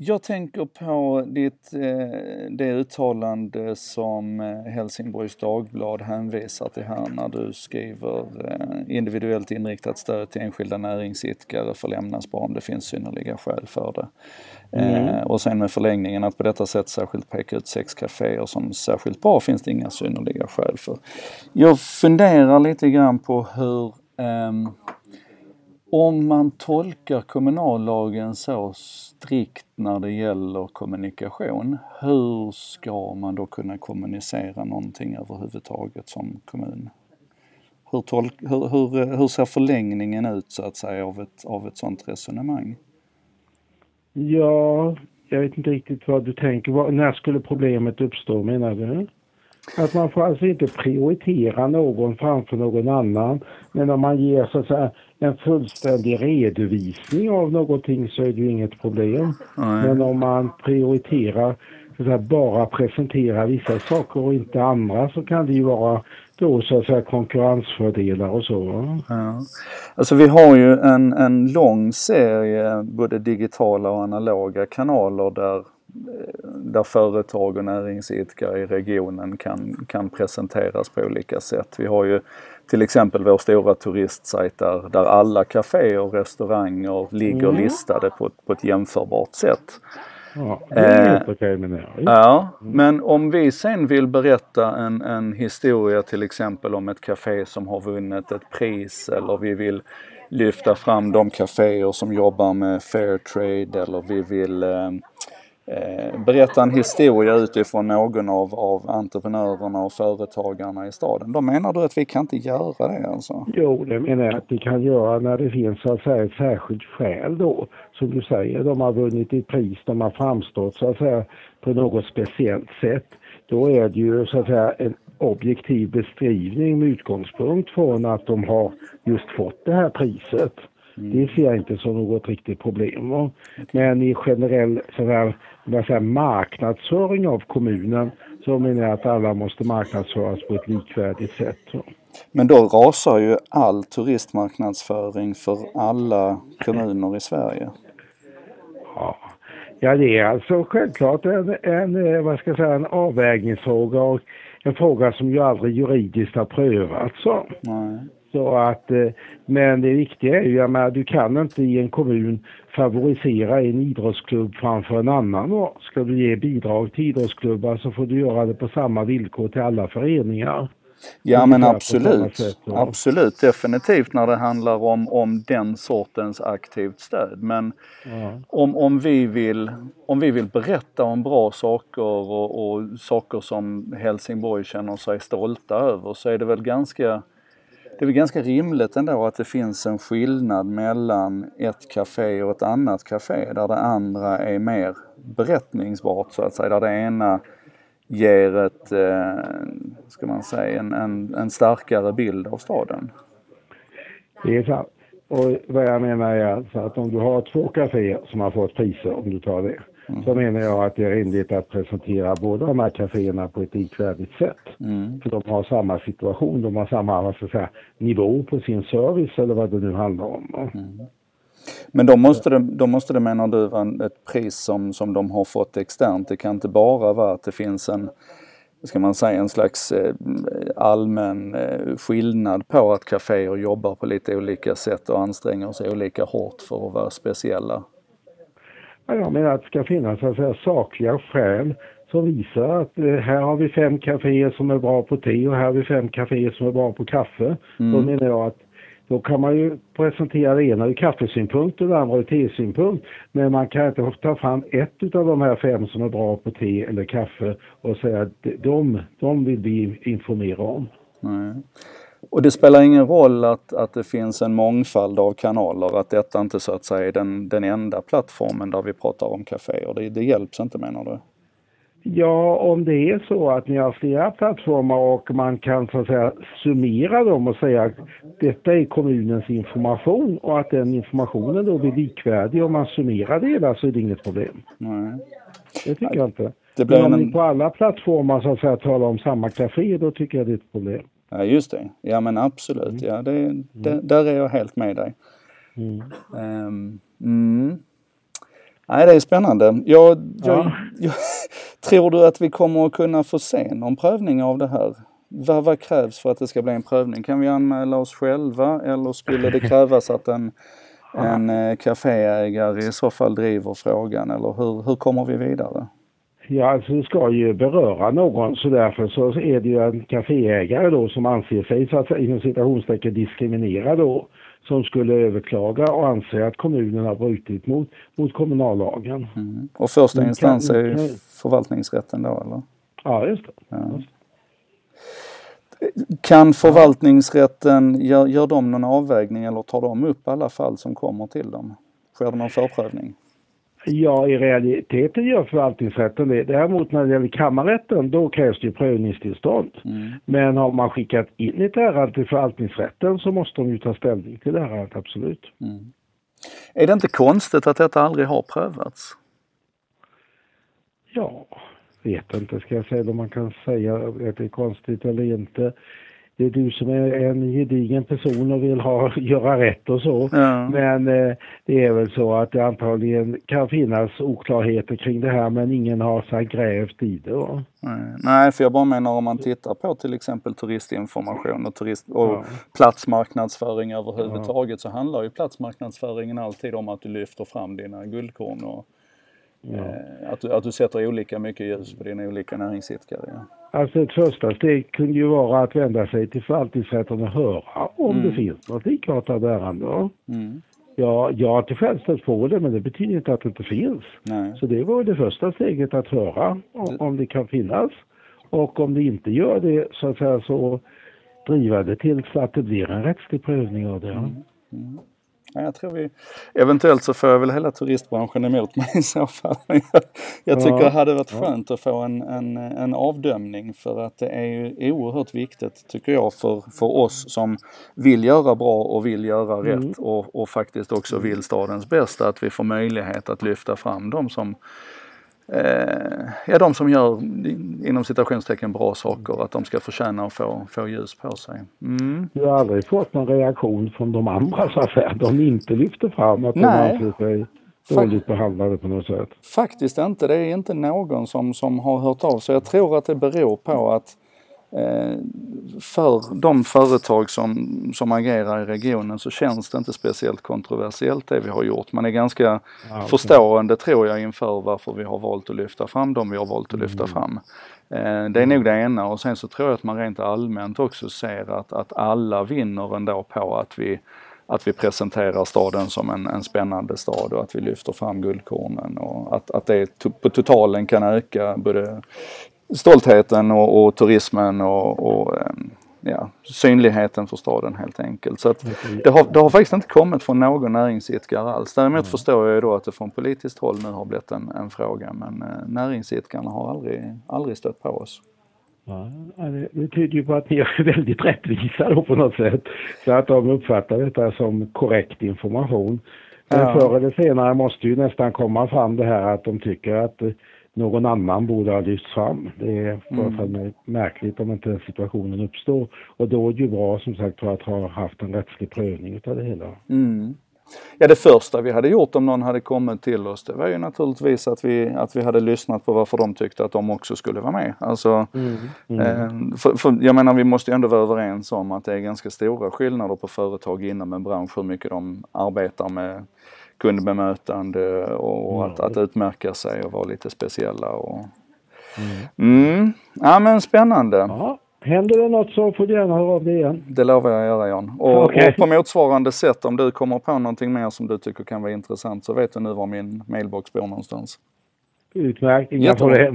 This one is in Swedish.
Jag tänker på ditt, eh, det uttalande som eh, Helsingborgs Dagblad hänvisar till här när du skriver eh, individuellt inriktat stöd till enskilda näringsidkare får lämnas bara om det finns synnerliga skäl för det. Mm. Och sen med förlängningen att på detta sätt särskilt peka ut sex kaféer som särskilt bra finns det inga synnerliga skäl för. Jag funderar lite grann på hur um, om man tolkar kommunallagen så strikt när det gäller kommunikation, hur ska man då kunna kommunicera någonting överhuvudtaget som kommun? Hur, tolk, hur, hur, hur ser förlängningen ut så att säga av ett, av ett sådant resonemang? Ja, jag vet inte riktigt vad du tänker. När skulle problemet uppstå menar du? Att man får alltså inte prioritera någon framför någon annan. Men om man ger så att säga, en fullständig redovisning av någonting så är det ju inget problem. Nej. Men om man prioriterar, så att säga, bara presenterar vissa saker och inte andra så kan det ju vara då så att säga konkurrensfördelar och så. Ja. Alltså vi har ju en, en lång serie både digitala och analoga kanaler där där företag och näringsidkare i regionen kan, kan presenteras på olika sätt. Vi har ju till exempel vår stora turistsajt där, där alla kaféer och restauranger ligger mm. listade på, på ett jämförbart sätt. Ja, det är helt eh, okej med Ja, men om vi sen vill berätta en, en historia till exempel om ett café som har vunnit ett pris eller vi vill lyfta fram de kaféer som jobbar med fair trade eller vi vill eh, Eh, berätta en historia utifrån någon av, av entreprenörerna och företagarna i staden. Då menar du att vi kan inte göra det alltså? Jo, det menar jag att vi kan göra när det finns så att säga ett särskilt skäl då. Som du säger, de har vunnit ett pris, de har framstått så att säga på något speciellt sätt. Då är det ju så att säga en objektiv beskrivning med utgångspunkt från att de har just fått det här priset. Mm. Det ser jag inte som något riktigt problem. Okay. Men i generell så här, säga, marknadsföring av kommunen så menar jag att alla måste marknadsföras på ett likvärdigt sätt. Men då rasar ju all turistmarknadsföring för alla kommuner i Sverige. Ja, ja det är alltså självklart en, en, vad ska jag säga, en avvägningsfråga och en fråga som ju aldrig juridiskt har prövats. Så. Nej. Så att, eh, men det viktiga är ju, jag menar, du kan inte i en kommun favorisera en idrottsklubb framför en annan. Då. Ska du ge bidrag till idrottsklubbar så får du göra det på samma villkor till alla föreningar. Ja men absolut, sätt, absolut definitivt när det handlar om, om den sortens aktivt stöd. Men ja. om, om, vi vill, om vi vill berätta om bra saker och, och saker som Helsingborg känner sig stolta över så är det väl ganska det är väl ganska rimligt ändå att det finns en skillnad mellan ett café och ett annat café där det andra är mer berättningsbart så att säga. Där det ena ger ett, eh, ska man säga, en, en, en starkare bild av staden. Det är sant. Och vad jag menar är alltså att om du har två kaféer som har fått priser, om du tar det, Mm. Så menar jag att det är rimligt att presentera båda de här kaféerna på ett likvärdigt sätt. Mm. För de har samma situation, de har samma ska säga, nivå på sin service eller vad det nu handlar om. Mm. Men då måste, det, då måste det menar du vara ett pris som, som de har fått externt. Det kan inte bara vara att det finns en ska man säga, en slags eh, allmän eh, skillnad på att kaféer jobbar på lite olika sätt och anstränger sig olika hårt för att vara speciella. Jag menar att det ska finnas så att säga, sakliga skäl som visar att eh, här har vi fem kaféer som är bra på te och här har vi fem kaféer som är bra på kaffe. Mm. Då menar jag att då kan man ju presentera det ena ur kaffesynpunkt och det andra ur tesynpunkt. Men man kan inte ta fram ett av de här fem som är bra på te eller kaffe och säga att de, de vill vi informera om. Nej. Och det spelar ingen roll att, att det finns en mångfald av kanaler, att detta inte så att säga är den, den enda plattformen där vi pratar om kaféer. Det, det hjälps inte menar du? Ja, om det är så att ni har flera plattformar och man kan så att säga summera dem och säga att detta är kommunens information och att den informationen då blir likvärdig om man summerar det hela så är det inget problem. Nej. Det tycker jag inte. Det blir Men om en... ni på alla plattformar så att säga talar om samma café då tycker jag det är ett problem. Ja just det, ja men absolut, mm. ja det, det, där är jag helt med dig. Mm. Um, mm. Nej, det är spännande. Jag, jag, ja. jag, tror du att vi kommer att kunna få se någon prövning av det här? Vad, vad krävs för att det ska bli en prövning? Kan vi anmäla oss själva eller skulle det krävas att en, en eh, kaféägare i så fall driver frågan eller hur, hur kommer vi vidare? Ja, alltså det ska ju beröra någon så därför så är det ju en kaféägare då som anser sig så att säga inom citationstecken diskriminerad då som skulle överklaga och anser att kommunen har brutit mot, mot kommunallagen. Mm. Och första Men instans kan, är förvaltningsrätten då eller? Ja, just det. Ja. Kan förvaltningsrätten, gör, gör de någon avvägning eller tar de upp alla fall som kommer till dem? Sker det någon förprövning? Ja, i realiteten gör förvaltningsrätten det. Däremot när det gäller kammarrätten, då krävs det prövningstillstånd. Mm. Men har man skickat in ett ärende till förvaltningsrätten så måste de ju ta ställning till ärendet, absolut. Mm. Är det inte konstigt att detta aldrig har prövats? Ja, vet inte ska jag säga om man kan säga att det är konstigt eller inte det är du som är en gedigen person och vill ha, göra rätt och så. Ja. Men eh, det är väl så att det antagligen kan finnas oklarheter kring det här men ingen har så grävt i det. Va? Nej. för jag bara menar om man tittar på till exempel turistinformation och, turist och ja. platsmarknadsföring överhuvudtaget ja. så handlar ju platsmarknadsföringen alltid om att du lyfter fram dina guldkorn och Ja. Eh, att, du, att du sätter olika mycket ljus på dina olika näringsidkare. Ja. Alltså ett första steg kunde ju vara att vända sig till förvaltningsrätten och höra om mm. det finns något likartat ärende. Mm. Ja, jag har inte själv stött på det men det betyder inte att det inte finns. Nej. Så det var det första steget att höra om, om det kan finnas. Och om det inte gör det så att säga så driva det tills att det blir en rättslig prövning av det. Mm. Ja, jag tror vi, eventuellt så får jag väl hela turistbranschen emot mig i så fall. Jag, jag tycker ja, det hade varit skönt att få en, en, en avdömning för att det är ju oerhört viktigt tycker jag för, för oss som vill göra bra och vill göra mm. rätt och, och faktiskt också vill stadens bästa att vi får möjlighet att lyfta fram dem som ja, de som gör inom citationstecken bra saker, att de ska förtjäna att få, få ljus på sig. Mm. Du har aldrig fått någon reaktion från de andra så att säga? De inte lyfter fram att de anser sig dåligt behandlade på något sätt? Faktiskt inte. Det är inte någon som, som har hört av sig. Jag tror att det beror på att Eh, för de företag som, som agerar i regionen så känns det inte speciellt kontroversiellt det vi har gjort. Man är ganska okay. förstående tror jag inför varför vi har valt att lyfta fram dem vi har valt att lyfta mm. fram. Eh, det är nog det ena och sen så tror jag att man rent allmänt också ser att, att alla vinner ändå på att vi att vi presenterar staden som en, en spännande stad och att vi lyfter fram guldkornen och att, att det på totalen kan öka både stoltheten och, och turismen och, och ehm, ja, synligheten för staden helt enkelt. Så att det, har, det har faktiskt inte kommit från någon näringsidkare alls. Däremot mm. förstår jag ju då att det från politiskt håll nu har blivit en, en fråga men eh, näringsidkarna har aldrig, aldrig stött på oss. Ja, det, det tyder ju på att ni är väldigt rättvisa då på något sätt. Så att de uppfattar detta som korrekt information. Men ja. förr eller senare måste ju nästan komma fram det här att de tycker att någon annan borde ha lyfts fram. Det är förefaller mm. märkligt om inte den situationen uppstår. Och då är det ju bra som sagt att ha haft en rättslig prövning utav det hela. Mm. Ja det första vi hade gjort om någon hade kommit till oss det var ju naturligtvis att vi, att vi hade lyssnat på varför de tyckte att de också skulle vara med. Alltså, mm. Mm. Eh, för, för, jag menar vi måste ju ändå vara överens om att det är ganska stora skillnader på företag inom en bransch hur mycket de arbetar med kundbemötande och mm. att, att utmärka sig och vara lite speciella. Och... Mm. Mm. Ja men spännande. Aha. Händer det något så får du gärna höra av dig igen. Det lovar jag göra Jan. Och, okay. och, på motsvarande sätt om du kommer på någonting mer som du tycker kan vara intressant så vet du nu var min mailbox bor någonstans. Utmärkt, inga problem.